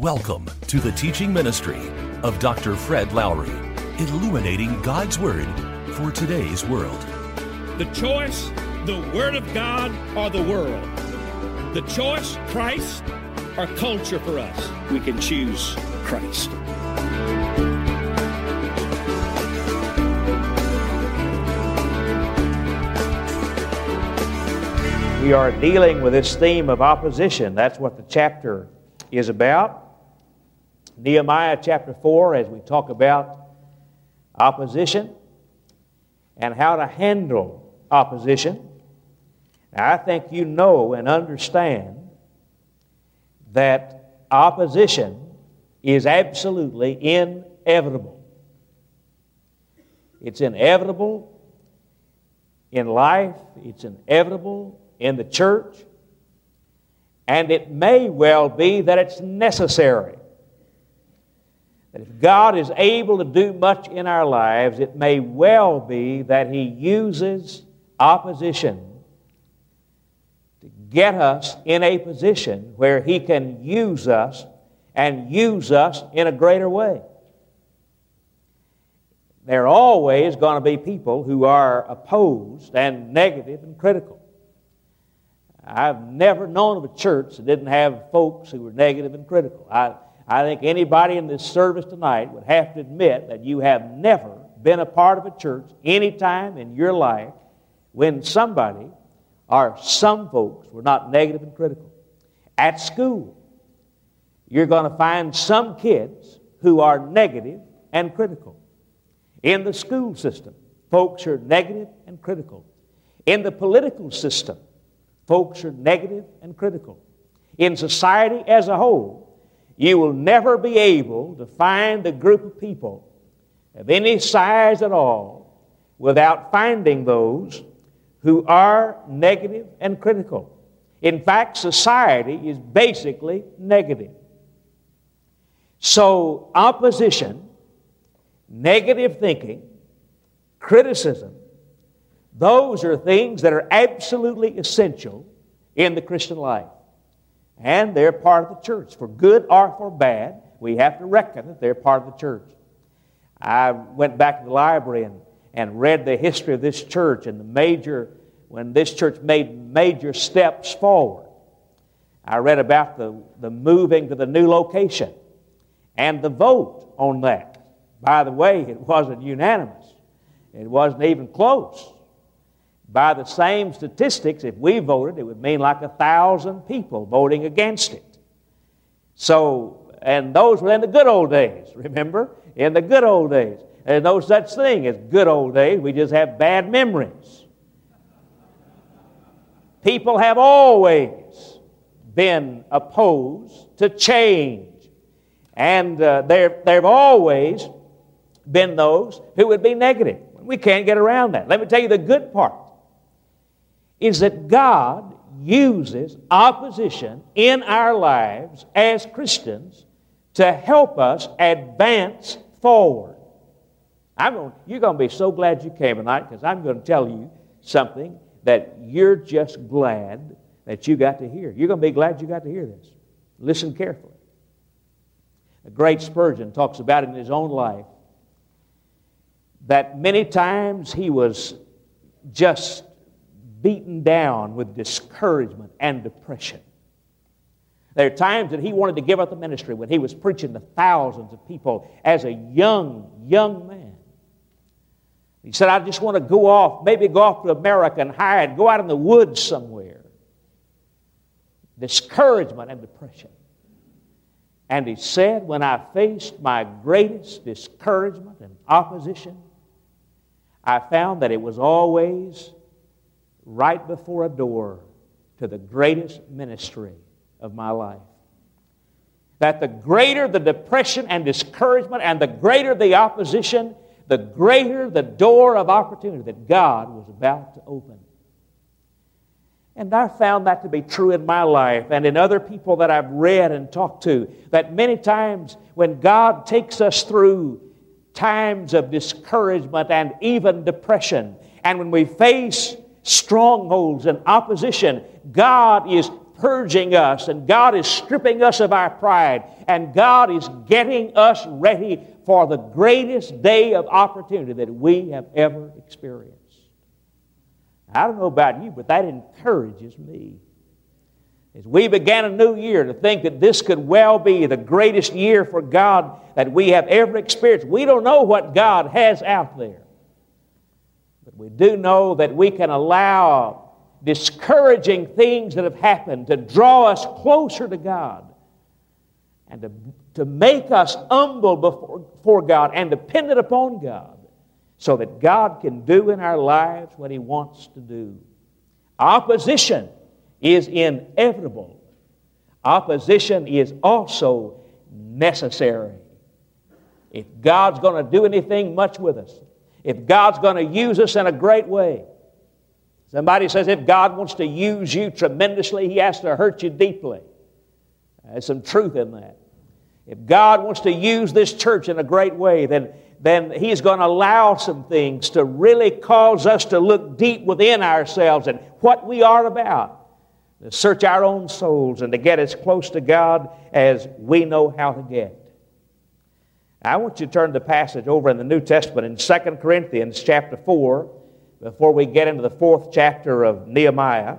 Welcome to the teaching ministry of Dr. Fred Lowery, illuminating God's Word for today's world. The choice, the Word of God, or the world. The choice, Christ, or culture for us. We can choose Christ. We are dealing with this theme of opposition. That's what the chapter is about. Nehemiah chapter 4, as we talk about opposition and how to handle opposition. Now, I think you know and understand that opposition is absolutely inevitable. It's inevitable in life, it's inevitable in the church, and it may well be that it's necessary. If God is able to do much in our lives, it may well be that He uses opposition to get us in a position where He can use us and use us in a greater way. There are always going to be people who are opposed and negative and critical. I've never known of a church that didn't have folks who were negative and critical. I, I think anybody in this service tonight would have to admit that you have never been a part of a church any time in your life when somebody or some folks were not negative and critical. At school, you're going to find some kids who are negative and critical. In the school system, folks are negative and critical. In the political system, folks are negative and critical. In society as a whole, you will never be able to find a group of people of any size at all without finding those who are negative and critical. In fact, society is basically negative. So, opposition, negative thinking, criticism, those are things that are absolutely essential in the Christian life. And they're part of the church. For good or for bad, we have to reckon that they're part of the church. I went back to the library and, and read the history of this church and the major, when this church made major steps forward. I read about the, the moving to the new location and the vote on that. By the way, it wasn't unanimous, it wasn't even close. By the same statistics, if we voted, it would mean like a thousand people voting against it. So, and those were in the good old days, remember? In the good old days. There's no such thing as good old days, we just have bad memories. People have always been opposed to change. And uh, there, have always been those who would be negative. We can't get around that. Let me tell you the good part is that God uses opposition in our lives as Christians to help us advance forward. I'm going, you're going to be so glad you came tonight because I'm going to tell you something that you're just glad that you got to hear. You're going to be glad you got to hear this. Listen carefully. The great Spurgeon talks about in his own life that many times he was just beaten down with discouragement and depression. There are times that he wanted to give up the ministry when he was preaching to thousands of people as a young, young man. He said, I just want to go off, maybe go off to America and hide, go out in the woods somewhere. Discouragement and depression. And he said, when I faced my greatest discouragement and opposition, I found that it was always right before a door to the greatest ministry of my life. That the greater the depression and discouragement and the greater the opposition, the greater the door of opportunity that God was about to open. And I found that to be true in my life and in other people that I've read and talked to. That many times when God takes us through times of discouragement and even depression, and when we face strongholds and opposition, God is purging us, and God is stripping us of our pride, and God is getting us ready for the greatest day of opportunity that we have ever experienced. I don't know about you, but that encourages me. As we began a new year to think that this could well be the greatest year for God that we have ever experienced, we don't know what God has out there. We do know that we can allow discouraging things that have happened to draw us closer to God and to, to make us humble before, before God and dependent upon God so that God can do in our lives what He wants to do. Opposition is inevitable, opposition is also necessary. If God's going to do anything much with us, if God's going to use us in a great way, somebody says if God wants to use you tremendously, He has to hurt you deeply. There's some truth in that. If God wants to use this church in a great way, then then He's going to allow some things to really cause us to look deep within ourselves and what we are about, to search our own souls and to get as close to God as we know how to get. I want you to turn the passage over in the New Testament in 2 Corinthians chapter 4 before we get into the fourth chapter of Nehemiah.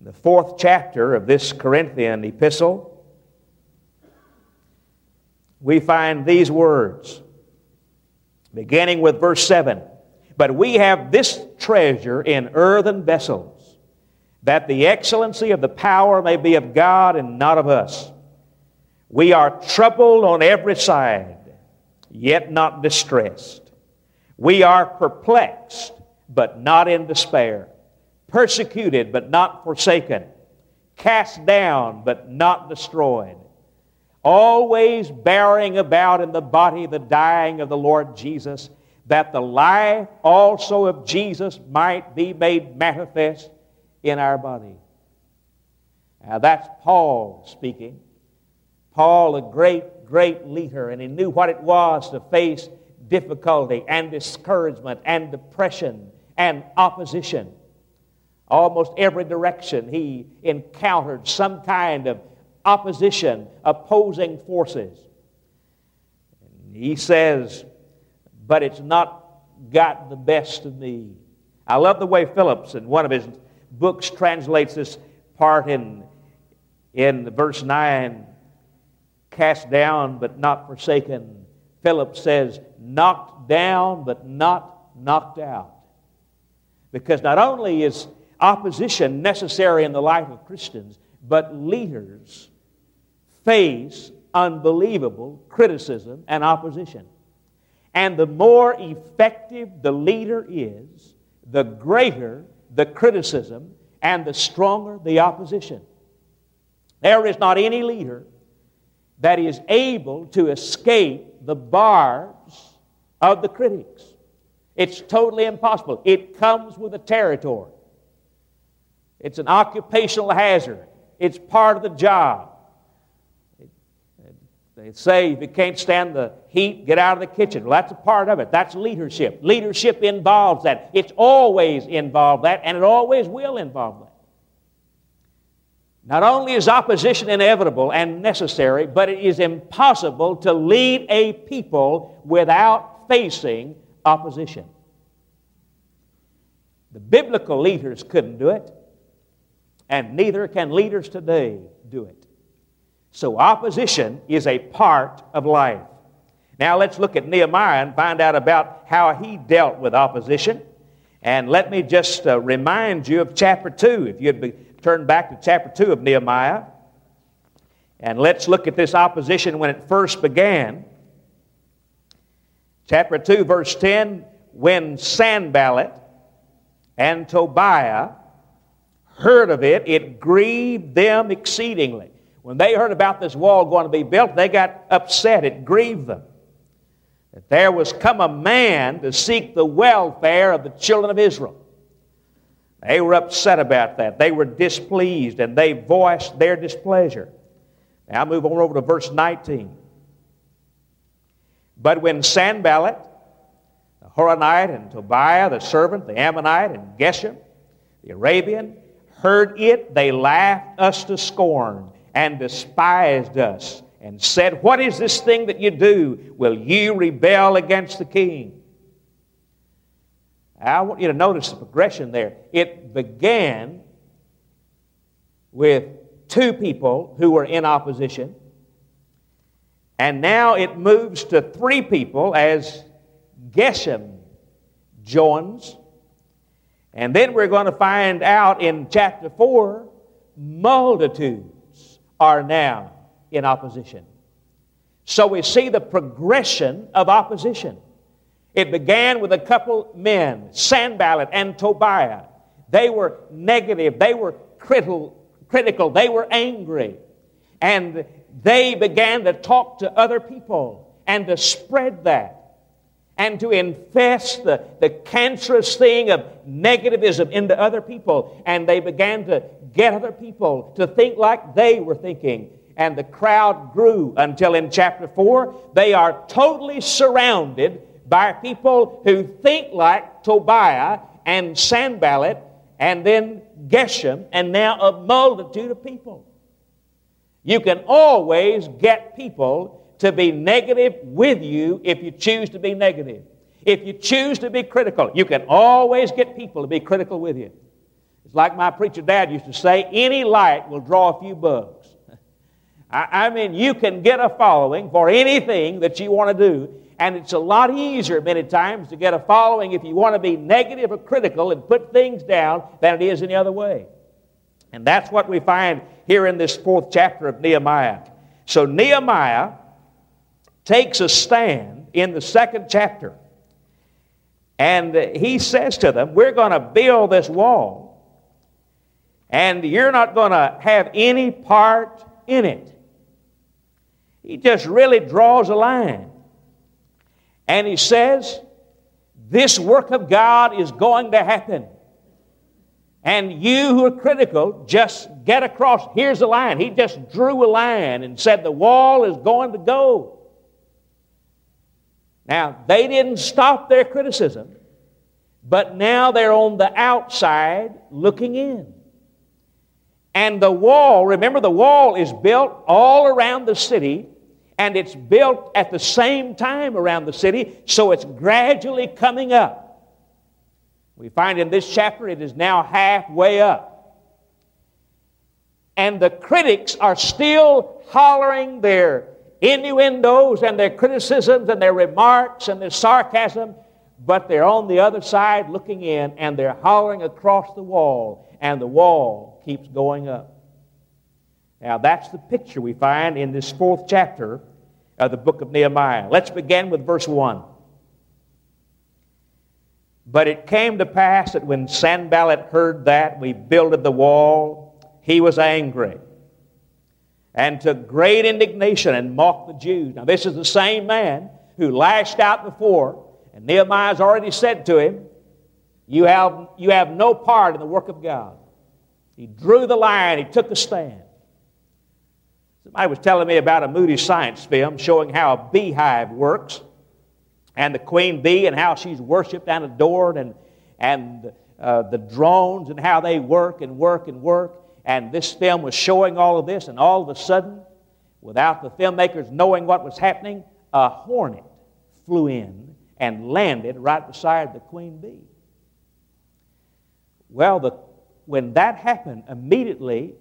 The fourth chapter of this Corinthian epistle we find these words, beginning with verse 7 But we have this treasure in earthen vessels, that the excellency of the power may be of God and not of us. We are troubled on every side, yet not distressed. We are perplexed, but not in despair, persecuted, but not forsaken, cast down, but not destroyed always bearing about in the body the dying of the Lord Jesus, that the life also of Jesus might be made manifest in our body. Now that's Paul speaking. Paul, a great, great leader, and he knew what it was to face difficulty and discouragement and depression and opposition. Almost every direction he encountered some kind of opposition, opposing forces. He says, but it's not got the best of me. I love the way Phillips, in one of his books, translates this part in, in verse 9 cast down but not forsaken. Philip says, knocked down but not knocked out. Because not only is opposition necessary in the life of Christians, but leaders face unbelievable criticism and opposition. And the more effective the leader is, the greater the criticism and the stronger the opposition. There is not any leader that is able to escape the barbs of the critics. It's totally impossible. It comes with the territory. It's an occupational hazard. It's part of the job. They say if you can't stand the heat, get out of the kitchen. Well, that's a part of it. That's leadership. Leadership involves that. It's always involved that, and it always will involve that. Not only is opposition inevitable and necessary, but it is impossible to lead a people without facing opposition. The biblical leaders couldn't do it, and neither can leaders today do it. So opposition is a part of life. Now let's look at Nehemiah and find out about how he dealt with opposition. And let me just uh, remind you of chapter 2. If you'd be, turn back to chapter 2 of Nehemiah. And let's look at this opposition when it first began. Chapter 2, verse 10 When Sanballat and Tobiah heard of it, it grieved them exceedingly. When they heard about this wall going to be built, they got upset. It grieved them. That there was come a man to seek the welfare of the children of Israel. They were upset about that. They were displeased and they voiced their displeasure. Now move on over to verse 19. But when Sanballat, the Horonite, and Tobiah, the servant, the Ammonite, and Geshem, The Arabian heard it, they laughed us to scorn and despised us and said, What is this thing that you do? Will you rebel against the king? I want you to notice the progression there. It began with two people who were in opposition, and now it moves to three people as Geshem joins. And then we're going to find out in chapter 4 multitudes are now in opposition. So we see the progression of opposition. It began with a couple men, Sanballat and Tobiah. They were negative, they were critical, critical, they were angry. And they began to talk to other people and to spread that and to infest the, the cancerous thing of negativism into other people. And they began to get other people to think like they were thinking. And the crowd grew until in chapter 4, they are totally surrounded by people who think like Tobiah and Sanballat and then Geshem and now a multitude of people. You can always get people to be negative with you if you choose to be negative. If you choose to be critical, you can always get people to be critical with you. It's like my preacher dad used to say any light will draw a few bugs. I, I mean, you can get a following for anything that you want to do, and it's a lot easier many times to get a following if you want to be negative or critical and put things down than it is any other way. And that's what we find here in this fourth chapter of Nehemiah. So, Nehemiah takes a stand in the second chapter. And he says to them, We're going to build this wall, and you're not going to have any part in it. He just really draws a line. And he says, This work of God is going to happen. And you who are critical, just get across. Here's the line. He just drew a line and said, The wall is going to go. Now, they didn't stop their criticism, but now they're on the outside looking in. And the wall, remember, the wall is built all around the city, and it's built at the same time around the city, so it's gradually coming up. We find in this chapter it is now halfway up. And the critics are still hollering their innuendos and their criticisms and their remarks and their sarcasm, but they're on the other side looking in and they're hollering across the wall, and the wall keeps going up. Now, that's the picture we find in this fourth chapter of the book of Nehemiah. Let's begin with verse 1. But it came to pass that when Sanballat heard that we builded the wall, he was angry and took great indignation and mocked the Jews. Now, this is the same man who lashed out before, and Nehemiah has already said to him, you have, you have no part in the work of God. He drew the line, he took a stand. Somebody was telling me about a Moody science film showing how a beehive works and the queen bee and how she's worshiped and adored and, and uh, the drones and how they work and work and work and this film was showing all of this, and all of a sudden, without the filmmakers knowing what was happening, a hornet flew in and landed right beside the queen bee. Well, the, when that happened, immediately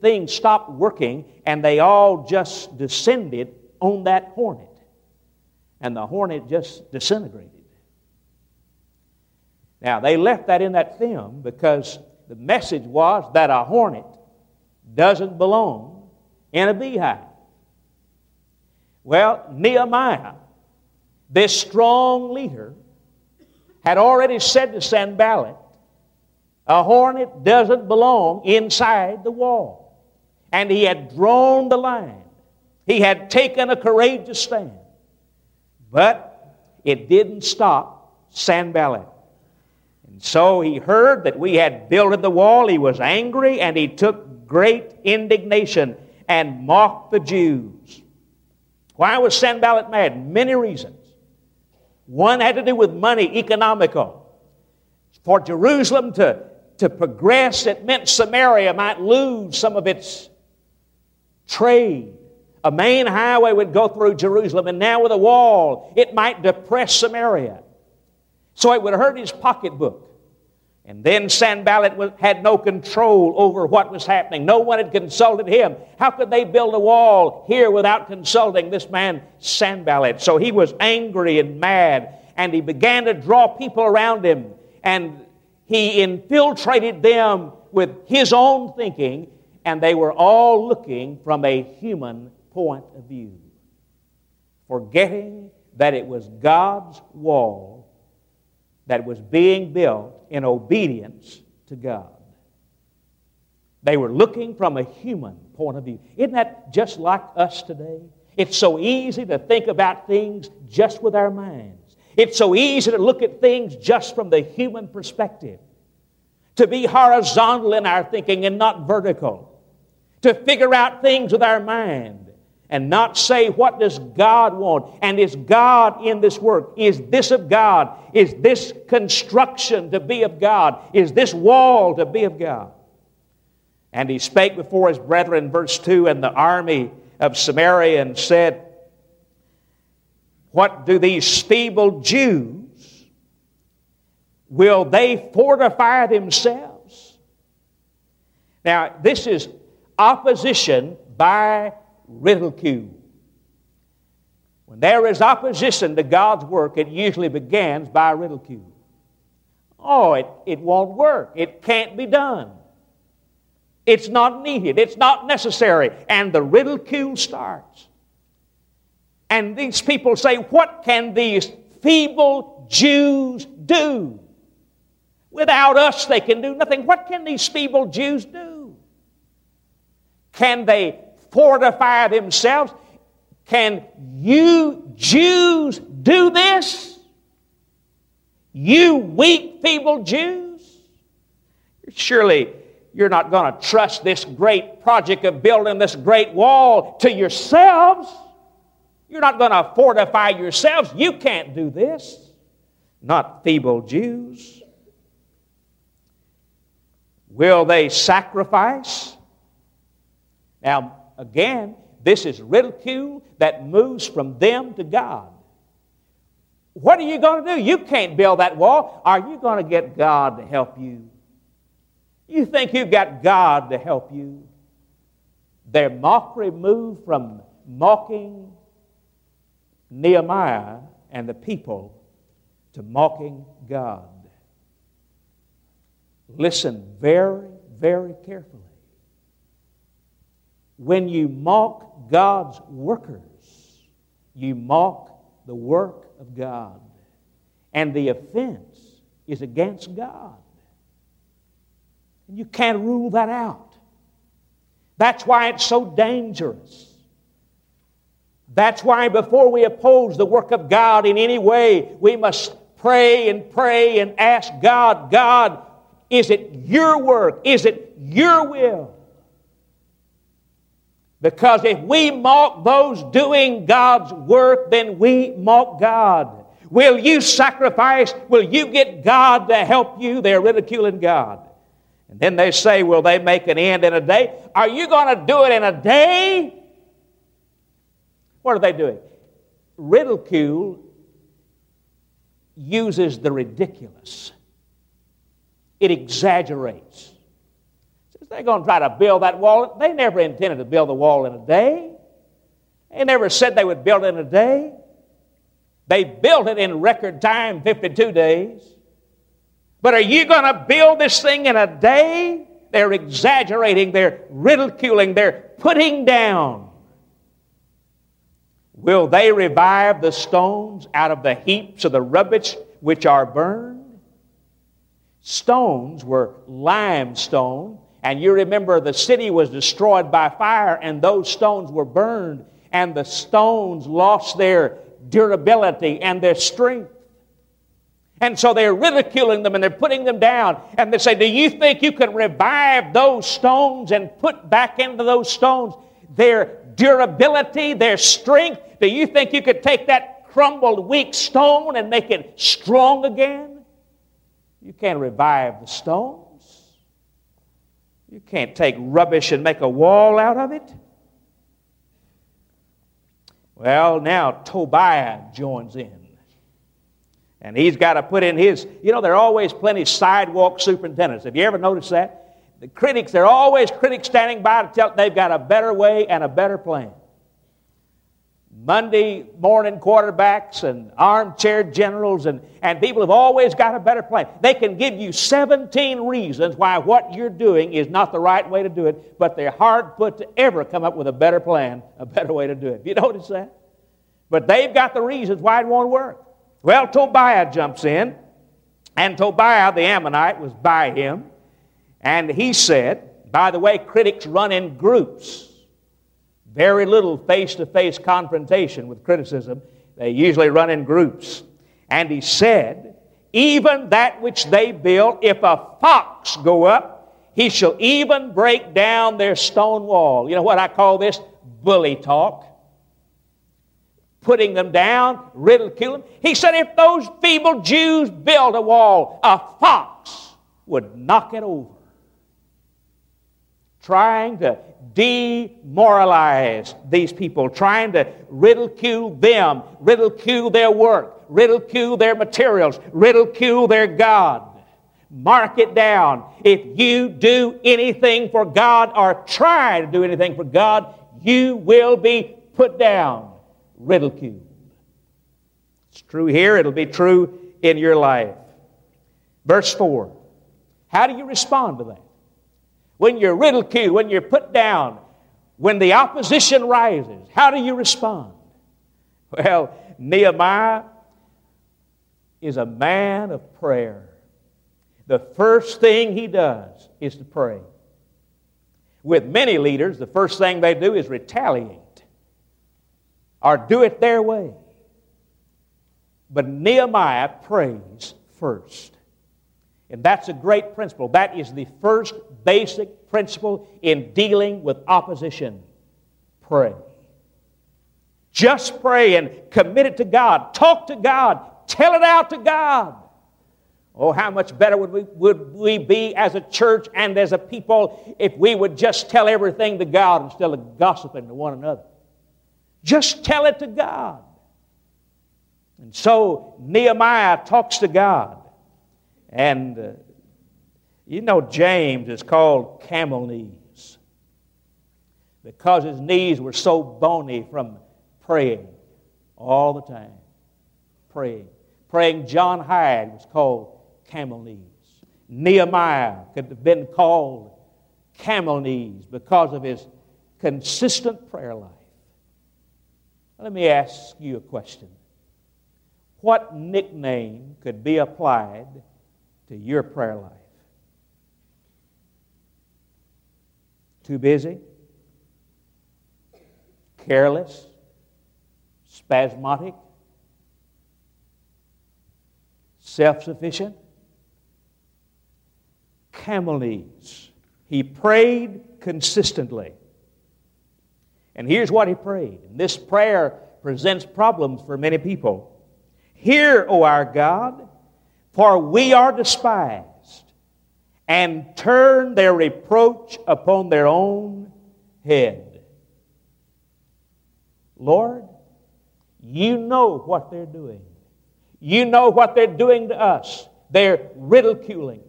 everything stopped working and they all just descended on that hornet. And the hornet just disintegrated. Now, they left that in that film because the message was that a hornet doesn't belong in a beehive. Well, Nehemiah, this strong leader, had already said to Sanballat, a hornet doesn't belong inside the wall. And he had drawn the line. He had taken a courageous stand. But it didn't stop Sanballat. And so he heard that we had builded the wall. He was angry and he took great indignation and mocked the Jews. Why was Sanballat mad? Many reasons. One had to do with money, economical. For Jerusalem to, to progress, it meant Samaria might lose some of its trade. A main highway would go through Jerusalem, and now with a wall, it might depress Samaria. So it would hurt his pocketbook. And then Sanballat had no control over what was happening. No one had consulted him. How could they build a wall here without consulting this man, Sanballat? So he was angry and mad, and he began to draw people around him. And he infiltrated them with his own thinking, and they were all looking from a human point of view, forgetting that it was God's wall that was being built in obedience to God. They were looking from a human point of view. Isn't that just like us today? It's so easy to think about things just with our minds. It's so easy to look at things just from the human perspective. To be horizontal in our thinking and not vertical. To figure out things with our mind and not say, What does God want? And is God in this work? Is this of God? Is this construction to be of God? Is this wall to be of God? And he spake before his brethren, verse 2, and the army of Samaria and said, What do these feeble Jews? Will they fortify themselves? Now, this is opposition by ridicule. When there is opposition to God's work, it usually begins by ridicule. Oh, it, it won't work. It can't be done. It's not needed. It's not necessary. And the ridicule starts. And these people say, What can these feeble Jews do? Without us, they can do nothing. What can these feeble Jews do? Can they fortify themselves. Can you Jews do this? You weak, feeble Jews? Surely you're not going to trust this great project of building this great wall to yourselves. You're not going to fortify yourselves. You can't do this. Not feeble Jews. Will they sacrifice? Now, Again, this is ridicule that moves from them to God. What are you going to do? You can't build that wall. Are you going to get God to help you? You think you've got God to help you? Their mockery moved from mocking Nehemiah and the people to mocking God. Listen very, very carefully when you mock God's workers, you mock the work of God. And the offense is against God. And you can't rule that out. That's why it's so dangerous. That's why before we oppose the work of God in any way, we must pray and pray and ask God, God, is it your work? Is it your will? Because if we mock those doing God's work, then we mock God. Will you sacrifice? Will you get God to help you? They're ridiculing God. And then they say, Will they make an end in a day? Are you going to do it in a day? What are they doing? Ridicule uses the ridiculous, it exaggerates. They're going to try to build that wall. They never intended to build the wall in a day. They never said they would build it in a day. They built it in record time, 52 days. But are you going to build this thing in a day? They're exaggerating, they're ridiculing, they're putting down. Will they revive the stones out of the heaps of the rubbish which are burned? Stones were limestone and you remember the city was destroyed by fire, and those stones were burned, and the stones lost their durability and their strength. And so they're ridiculing them and they're putting them down. And they say, Do you think you can revive those stones and put back into those stones their durability, their strength? Do you think you could take that crumbled, weak stone and make it strong again? You can't revive the stones. You can't take rubbish and make a wall out of it. Well, now Tobiah joins in. And he's got to put in his, you know, there are always plenty sidewalk superintendents. Have you ever noticed that? The critics, there are always critics standing by to tell they've got a better way and a better plan. Monday morning quarterbacks and armchair generals and, and people have always got a better plan. They can give you 17 reasons why what you're doing is not the right way to do it, but they're hard put to ever come up with a better plan, a better way to do it. You notice that? But they've got the reasons why it won't work. Well, Tobiah jumps in, and Tobiah the Ammonite was by him, and he said, by the way, critics run in groups. Very little face to face confrontation with criticism. They usually run in groups. And he said, Even that which they build, if a fox go up, he shall even break down their stone wall. You know what I call this? Bully talk. Putting them down, ridicule them. He said, If those feeble Jews build a wall, a fox would knock it over. Trying to demoralize these people, trying to ridicule them, ridicule their work, ridicule their materials, ridicule their God. Mark it down. If you do anything for God or try to do anything for God, you will be put down, ridiculed. It's true here, it'll be true in your life. Verse 4. How do you respond to that? When you're ridiculed, when you're put down, when the opposition rises, how do you respond? Well, Nehemiah is a man of prayer. The first thing he does is to pray. With many leaders, the first thing they do is retaliate or do it their way. But Nehemiah prays first. And that's a great principle. That is the first basic principle in dealing with opposition. Pray. Just pray and commit it to God. Talk to God. Tell it out to God. Oh, how much better would we, would we be as a church and as a people if we would just tell everything to God instead of gossiping to one another? Just tell it to God. And so Nehemiah talks to God. And uh, you know, James is called camel knees because his knees were so bony from praying all the time. Praying. Praying John Hyde was called camel knees. Nehemiah could have been called camel knees because of his consistent prayer life. Let me ask you a question. What nickname could be applied to your prayer life? Too busy? Careless? Spasmodic? Self sufficient? Camel. He prayed consistently. And here's what he prayed. And this prayer presents problems for many people. Hear, O our God, for we are despised and turn their reproach upon their own head. Lord, you know what they're doing. You know what they're doing to us. They're ridiculing.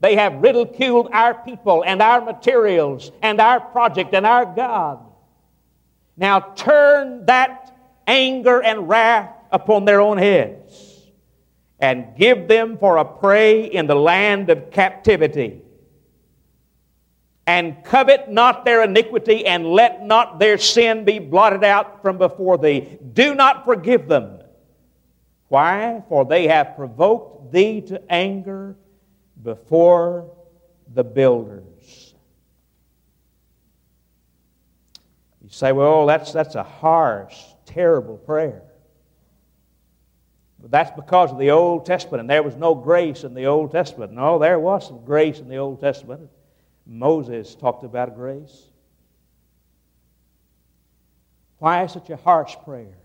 They have ridiculed our people and our materials and our project and our God. Now turn that anger and wrath upon their own heads and give them for a prey in the land of captivity. And covet not their iniquity, and let not their sin be blotted out from before thee. Do not forgive them. Why? For they have provoked thee to anger before the builders. You say, well, that's, that's a harsh, terrible prayer. But that's because of the Old Testament, and there was no grace in the Old Testament. No, there was some grace in the Old Testament. Moses talked about grace. Why such a harsh prayer?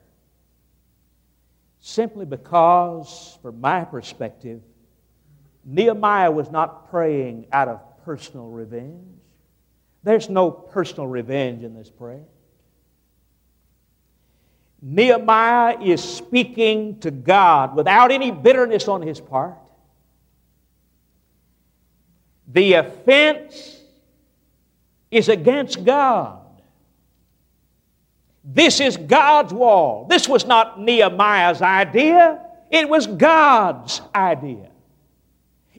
Simply because, from my perspective, Nehemiah was not praying out of personal revenge. There's no personal revenge in this prayer. Nehemiah is speaking to God without any bitterness on his part. The offense is against God. This is God's wall. This was not Nehemiah's idea, it was God's idea.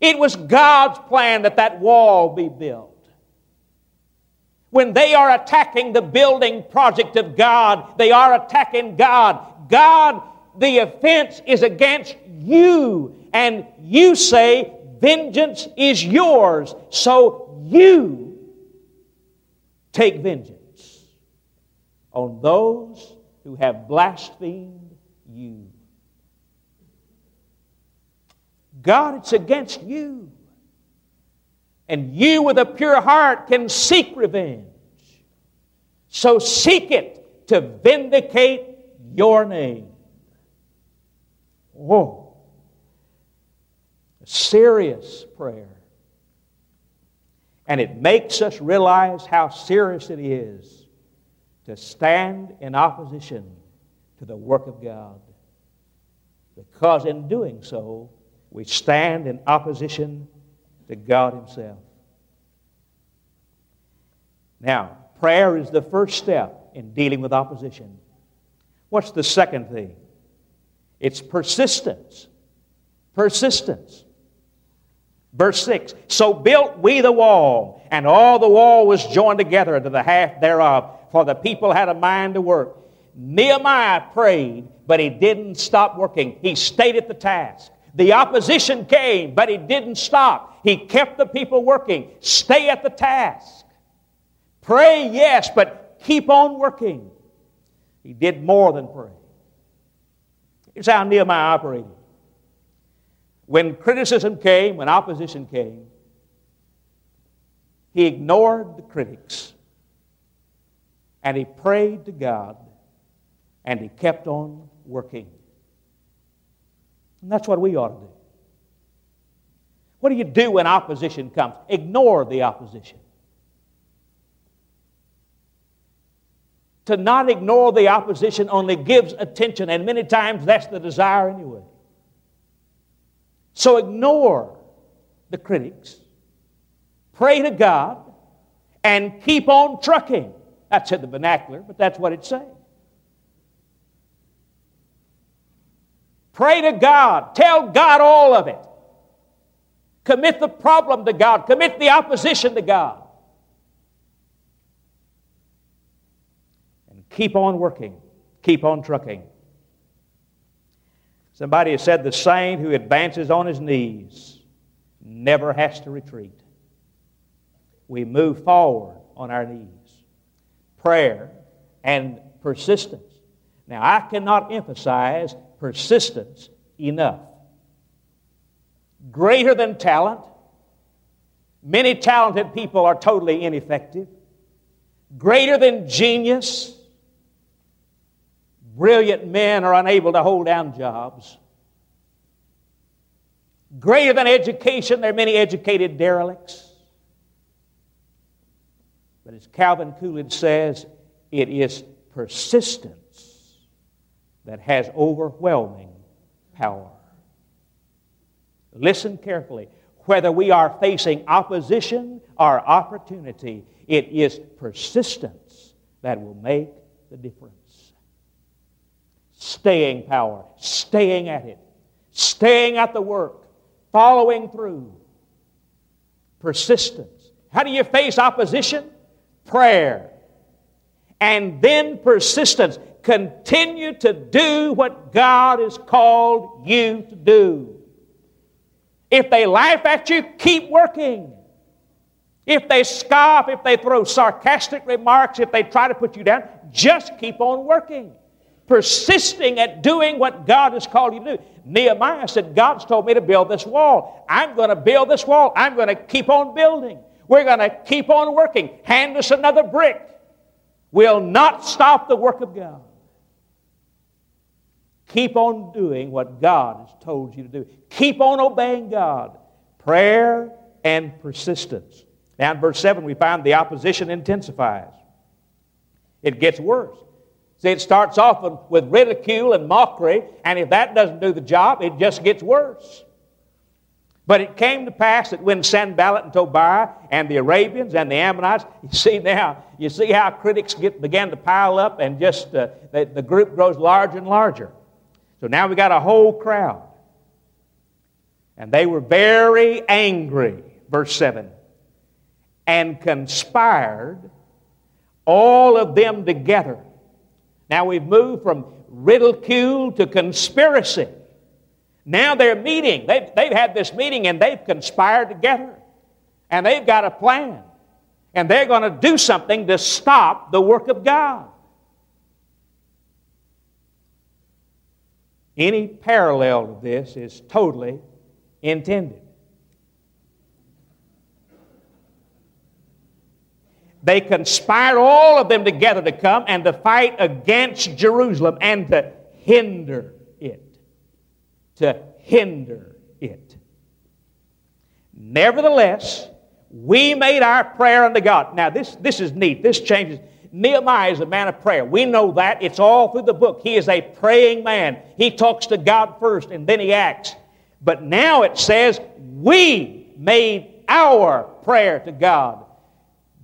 It was God's plan that that wall be built. When they are attacking the building project of God, they are attacking God. God, the offense is against you, and you say, Vengeance is yours. So you take vengeance on those who have blasphemed you. God, it's against you. And you, with a pure heart, can seek revenge. So seek it to vindicate your name. Whoa. A serious prayer. And it makes us realize how serious it is to stand in opposition to the work of God. Because in doing so, we stand in opposition to God Himself. Now, prayer is the first step in dealing with opposition. What's the second thing? It's persistence. Persistence. Verse 6 So built we the wall, and all the wall was joined together to the half thereof, for the people had a mind to work. Nehemiah prayed, but he didn't stop working. He stayed at the task. The opposition came, but he didn't stop. He kept the people working. Stay at the task. Pray, yes, but keep on working. He did more than pray. Here's how Nehemiah operated. When criticism came, when opposition came, he ignored the critics and he prayed to God and he kept on working. And that's what we ought to do. What do you do when opposition comes? Ignore the opposition. To not ignore the opposition only gives attention, and many times that's the desire anyway. So ignore the critics, pray to God, and keep on trucking. That's in the vernacular, but that's what it's saying. Pray to God. Tell God all of it. Commit the problem to God. Commit the opposition to God. And keep on working. Keep on trucking. Somebody has said the saint who advances on his knees never has to retreat. We move forward on our knees. Prayer and persistence. Now, I cannot emphasize persistence enough. Greater than talent. Many talented people are totally ineffective. Greater than genius. Brilliant men are unable to hold down jobs. Greater than education, there are many educated derelicts. But as Calvin Coolidge says, it is persistence that has overwhelming power. Listen carefully. Whether we are facing opposition or opportunity, it is persistence that will make the difference. Staying power, staying at it, staying at the work, following through. Persistence. How do you face opposition? Prayer. And then persistence continue to do what God has called you to do. If they laugh at you, keep working. If they scoff, if they throw sarcastic remarks, if they try to put you down, just keep on working. Persisting at doing what God has called you to do. Nehemiah said, God's told me to build this wall. I'm going to build this wall. I'm going to keep on building. We're going to keep on working. Hand us another brick. We'll not stop the work of God. Keep on doing what God has told you to do. Keep on obeying God. Prayer and persistence. Now in verse 7, we find the opposition intensifies. It gets worse. See, it starts off with ridicule and mockery, and if that doesn't do the job, it just gets worse. But it came to pass that when Sanballat and Tobiah and the Arabians and the Ammonites, you see now, you see how critics get, began to pile up and just uh, the, the group grows larger and larger. So now we got a whole crowd. And they were very angry, verse 7, and conspired all of them together. Now we've moved from ridicule to conspiracy. Now they're meeting. They've, they've had this meeting and they've conspired together. And they've got a plan. And they're going to do something to stop the work of God. Any parallel to this is totally intended. They conspired all of them together to come and to fight against Jerusalem and to hinder it. To hinder it. Nevertheless, we made our prayer unto God. Now, this, this is neat. This changes. Nehemiah is a man of prayer. We know that. It's all through the book. He is a praying man. He talks to God first and then he acts. But now it says, we made our prayer to God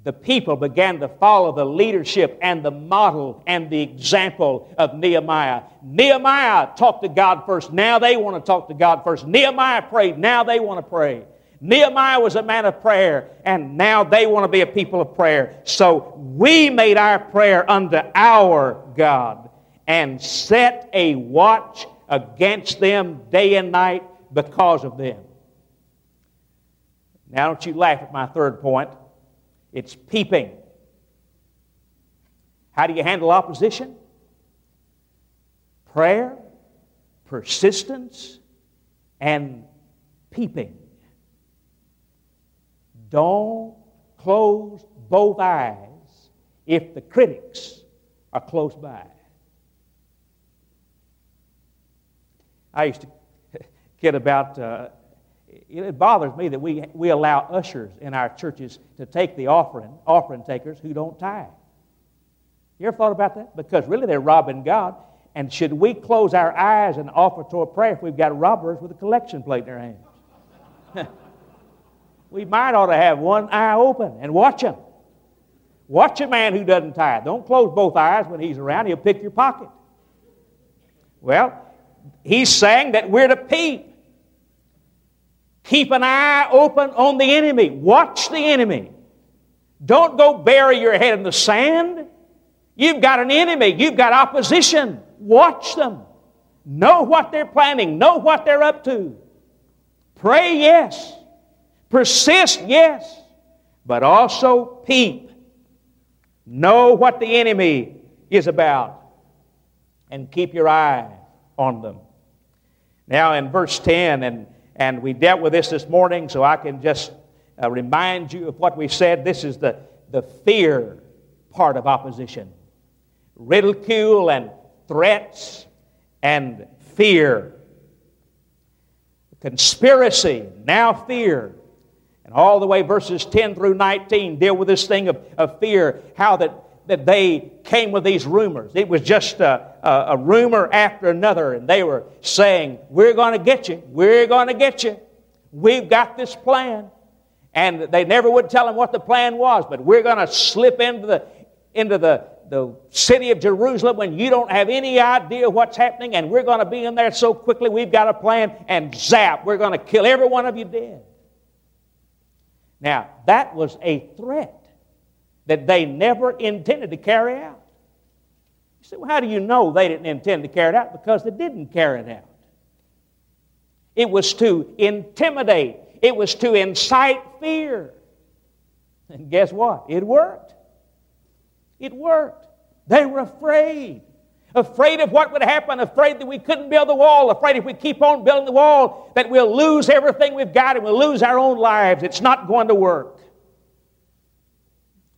the people began to follow the leadership and the model and the example of Nehemiah. Nehemiah talked to God first. Now they want to talk to God first. Nehemiah prayed. Now they want to pray. Nehemiah was a man of prayer, and now they want to be a people of prayer. So we made our prayer unto our God and set a watch against them day and night because of them. Now, don't you laugh at my third point. It's peeping. How do you handle opposition? Prayer, persistence, and peeping. Don't close both eyes if the critics are close by. I used to kid about uh, it bothers me that we, we allow ushers in our churches to take the offering, offering takers who don't tithe. You ever thought about that? Because really they're robbing God. And should we close our eyes and offer to a prayer if we've got robbers with a collection plate in their hands? we might ought to have one eye open and watch him. Watch a man who doesn't tithe. Don't close both eyes when he's around, he'll pick your pocket. Well, he's saying that we're to peep. Keep an eye open on the enemy. Watch the enemy. Don't go bury your head in the sand. You've got an enemy. You've got opposition. Watch them. Know what they're planning. Know what they're up to. Pray, yes. Persist, yes. But also peep. Know what the enemy is about. And keep your eye on them. Now, in verse 10, and and we dealt with this this morning, so I can just uh, remind you of what we said. This is the, the fear part of opposition ridicule and threats and fear. Conspiracy, now fear. And all the way verses 10 through 19 deal with this thing of, of fear, how that that they came with these rumors. It was just a, a, a rumor after another, and they were saying, We're going to get you. We're going to get you. We've got this plan. And they never would tell them what the plan was, but we're going to slip into the, into the, the city of Jerusalem when you don't have any idea what's happening, and we're going to be in there so quickly. We've got a plan, and zap, we're going to kill every one of you dead. Now, that was a threat that they never intended to carry out. You say, well, how do you know they didn't intend to carry it out? Because they didn't carry it out. It was to intimidate, it was to incite fear. And guess what? It worked. It worked. They were afraid. Afraid of what would happen, afraid that we couldn't build the wall, afraid if we keep on building the wall that we'll lose everything we've got and we'll lose our own lives. It's not going to work.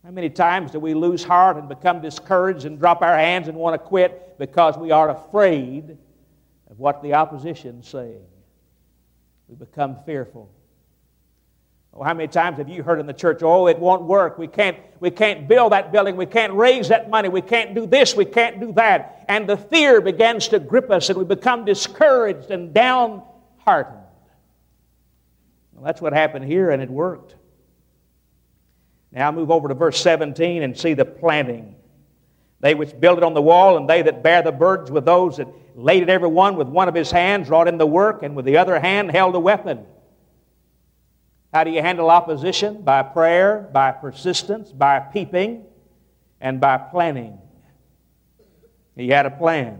How many times do we lose heart and become discouraged and drop our hands and want to quit because we are afraid of what the opposition is saying? We become fearful. Oh, how many times have you heard in the church, oh, it won't work. We can't, we can't build that building. We can't raise that money. We can't do this. We can't do that. And the fear begins to grip us and we become discouraged and downhearted. Well, that's what happened here, and it worked. Now move over to verse 17 and see the planting. They which build it on the wall, and they that bear the burdens with those that laid it every one with one of his hands, wrought in the work, and with the other hand held a weapon. How do you handle opposition? By prayer, by persistence, by peeping, and by planning. He had a plan.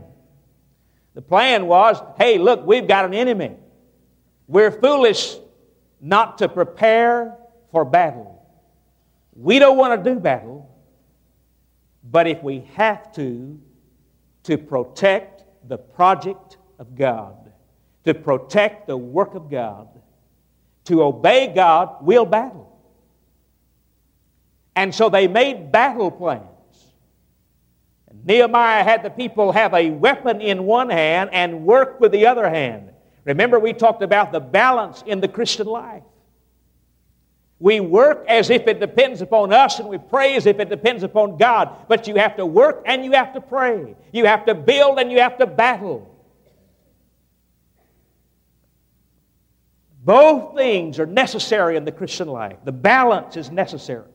The plan was hey, look, we've got an enemy. We're foolish not to prepare for battle. We don't want to do battle, but if we have to, to protect the project of God, to protect the work of God, to obey God, we'll battle. And so they made battle plans. And Nehemiah had the people have a weapon in one hand and work with the other hand. Remember, we talked about the balance in the Christian life. We work as if it depends upon us, and we pray as if it depends upon God. But you have to work and you have to pray. You have to build and you have to battle. Both things are necessary in the Christian life. The balance is necessary.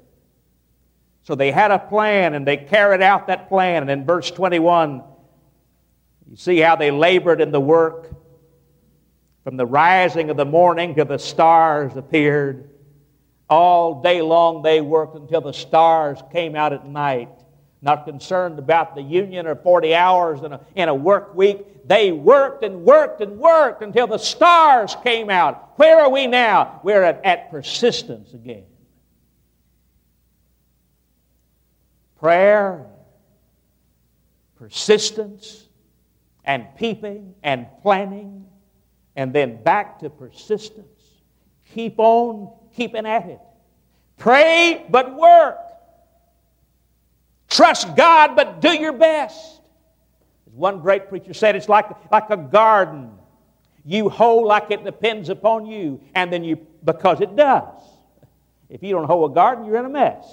So they had a plan and they carried out that plan. And in verse 21, you see how they labored in the work. From the rising of the morning till the stars appeared. All day long they worked until the stars came out at night. Not concerned about the union or 40 hours in a, in a work week. They worked and worked and worked until the stars came out. Where are we now? We're at, at persistence again. Prayer, persistence, and peeping and planning, and then back to persistence. Keep on keeping at it. Pray, but work. Trust God, but do your best. As one great preacher said, it's like, like a garden. You hoe like it depends upon you, and then you, because it does. If you don't hoe a garden, you're in a mess.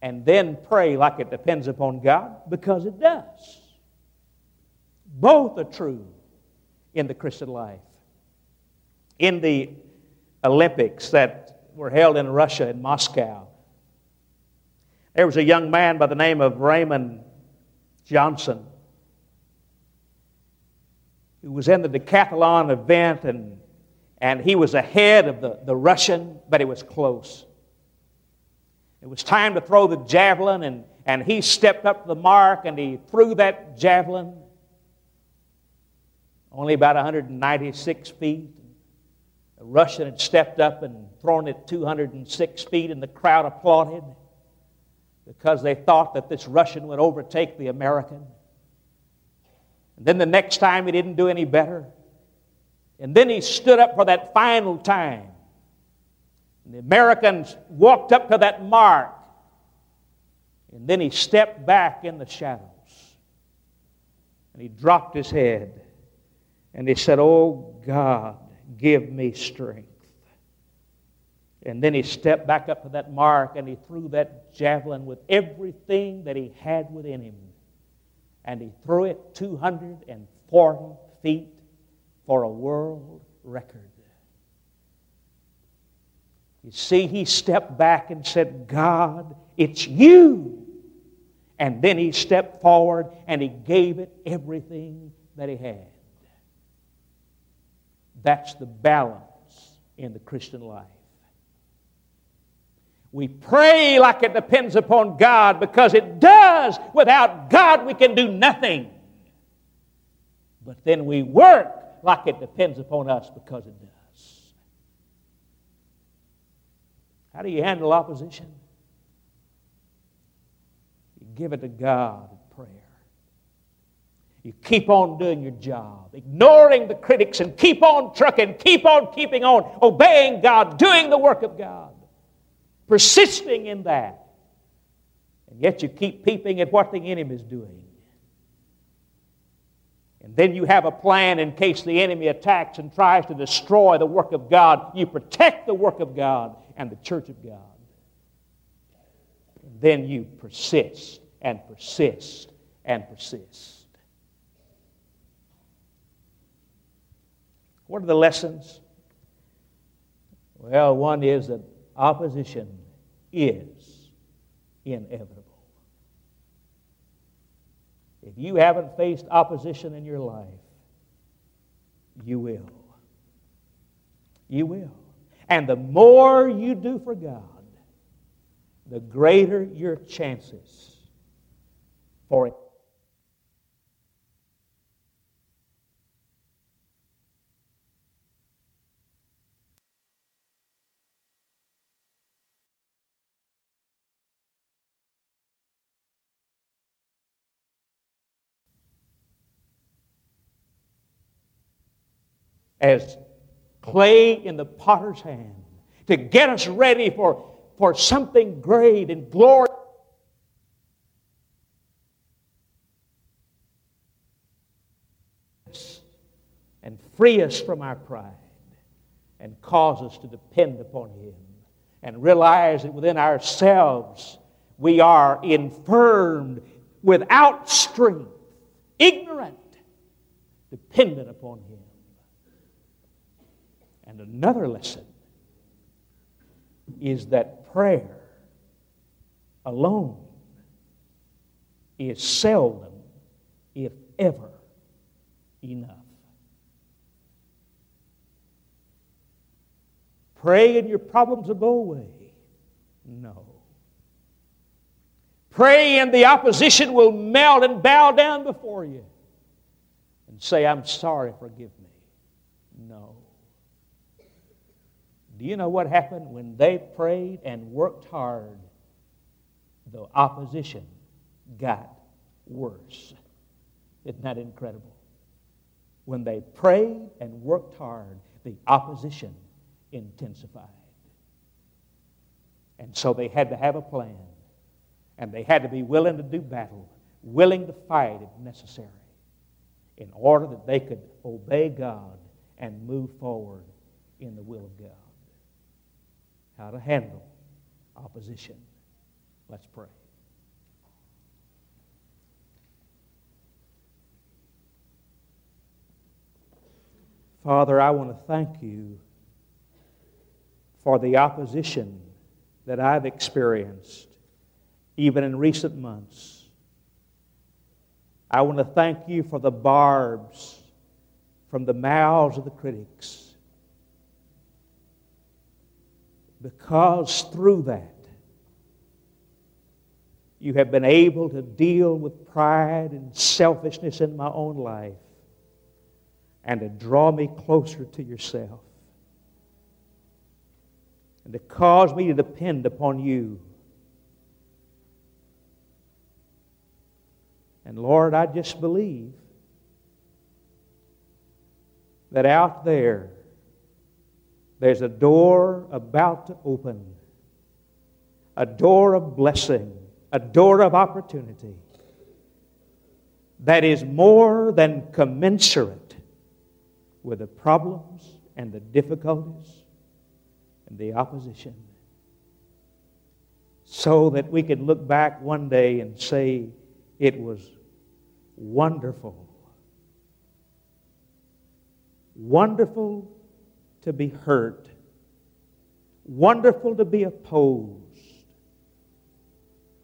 And then pray like it depends upon God, because it does. Both are true in the Christian life. In the Olympics that were held in Russia, in Moscow, there was a young man by the name of Raymond Johnson who was in the decathlon event and, and he was ahead of the, the Russian, but it was close. It was time to throw the javelin, and, and he stepped up to the mark and he threw that javelin only about 196 feet. The Russian had stepped up and thrown it 206 feet, and the crowd applauded because they thought that this Russian would overtake the American. And then the next time he didn't do any better. And then he stood up for that final time. And the Americans walked up to that mark. And then he stepped back in the shadows. And he dropped his head. And he said, Oh God, give me strength. And then he stepped back up to that mark and he threw that javelin with everything that he had within him. And he threw it 240 feet for a world record. You see, he stepped back and said, God, it's you. And then he stepped forward and he gave it everything that he had. That's the balance in the Christian life. We pray like it depends upon God because it does. Without God, we can do nothing. But then we work like it depends upon us because it does. How do you handle opposition? You give it to God in prayer. You keep on doing your job, ignoring the critics, and keep on trucking, keep on keeping on, obeying God, doing the work of God persisting in that. And yet you keep peeping at what the enemy is doing. And then you have a plan in case the enemy attacks and tries to destroy the work of God. You protect the work of God and the church of God. And then you persist and persist and persist. What are the lessons? Well, one is that opposition is inevitable. If you haven't faced opposition in your life, you will. You will. And the more you do for God, the greater your chances for it. As clay in the potter's hand to get us ready for, for something great and glorious. And free us from our pride and cause us to depend upon Him and realize that within ourselves we are infirmed, without strength, ignorant, dependent upon Him. And another lesson is that prayer alone is seldom, if ever, enough. Pray and your problems will go away. No. Pray and the opposition will melt and bow down before you and say, I'm sorry, forgive me. No. Do you know what happened when they prayed and worked hard? The opposition got worse. Isn't that incredible? When they prayed and worked hard, the opposition intensified. And so they had to have a plan. And they had to be willing to do battle, willing to fight if necessary, in order that they could obey God and move forward in the will of God how to handle opposition. Let's pray. Father, I want to thank you for the opposition that I've experienced, even in recent months. I want to thank you for the barbs from the mouths of the critics. Because through that, you have been able to deal with pride and selfishness in my own life and to draw me closer to yourself and to cause me to depend upon you. And Lord, I just believe that out there there's a door about to open, a door of blessing, a door of opportunity that is more than commensurate with the problems and the difficulties and the opposition. So that we can look back one day and say, it was wonderful. Wonderful to be hurt, wonderful to be opposed,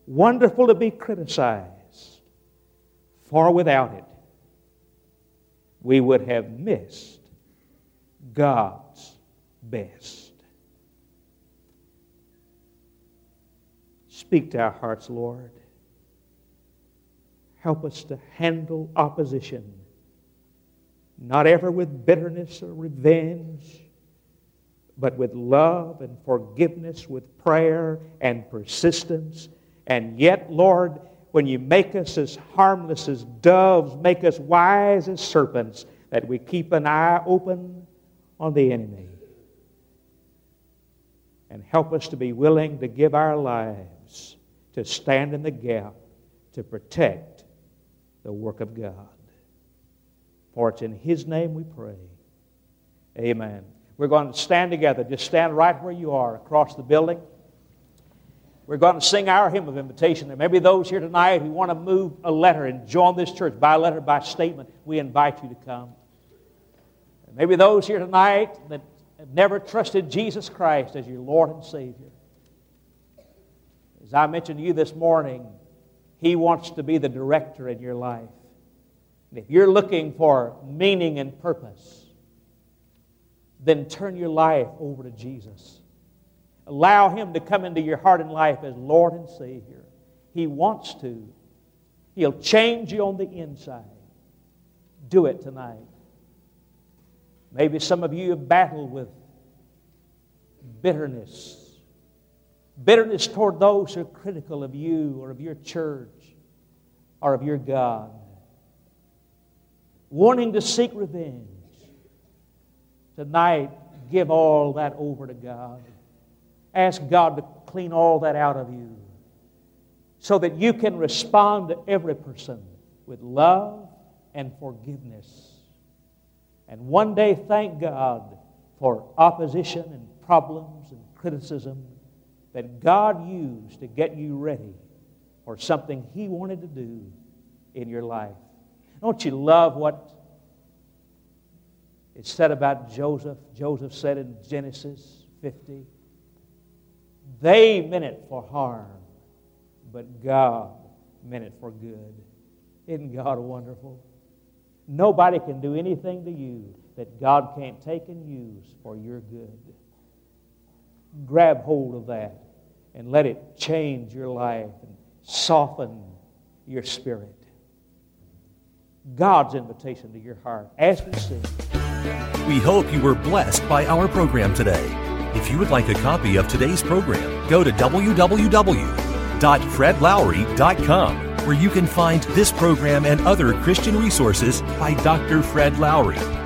wonderful to be criticized. For without it, we would have missed God's best. Speak to our hearts, Lord. Help us to handle opposition, not ever with bitterness or revenge but with love and forgiveness, with prayer and persistence. And yet, Lord, when you make us as harmless as doves, make us wise as serpents, that we keep an eye open on the enemy. And help us to be willing to give our lives to stand in the gap to protect the work of God. For it's in His name we pray. Amen. We're going to stand together. Just stand right where you are across the building. We're going to sing our hymn of invitation. There may be those here tonight who want to move a letter and join this church by letter, by statement. We invite you to come. Maybe those here tonight that have never trusted Jesus Christ as your Lord and Savior. As I mentioned to you this morning, He wants to be the director in your life. And if you're looking for meaning and purpose, then turn your life over to Jesus. Allow Him to come into your heart and life as Lord and Savior. He wants to. He'll change you on the inside. Do it tonight. Maybe some of you have battled with bitterness. Bitterness toward those who are critical of you or of your church or of your God. Wanting to seek revenge. Tonight, give all that over to God. Ask God to clean all that out of you so that you can respond to every person with love and forgiveness. And one day thank God for opposition and problems and criticism that God used to get you ready for something He wanted to do in your life. Don't you love what is said about Joseph? Joseph said in Genesis 50 they meant it for harm, but God meant it for good. Isn't God wonderful? Nobody can do anything to you that God can't take and use for your good. Grab hold of that and let it change your life and soften your spirit. God's invitation to your heart. as and see. We hope you were blessed by our program today. If you would like a copy of today's program, go to www.fredlowery.com where you can find this program and other Christian resources by Dr. Fred Lowery.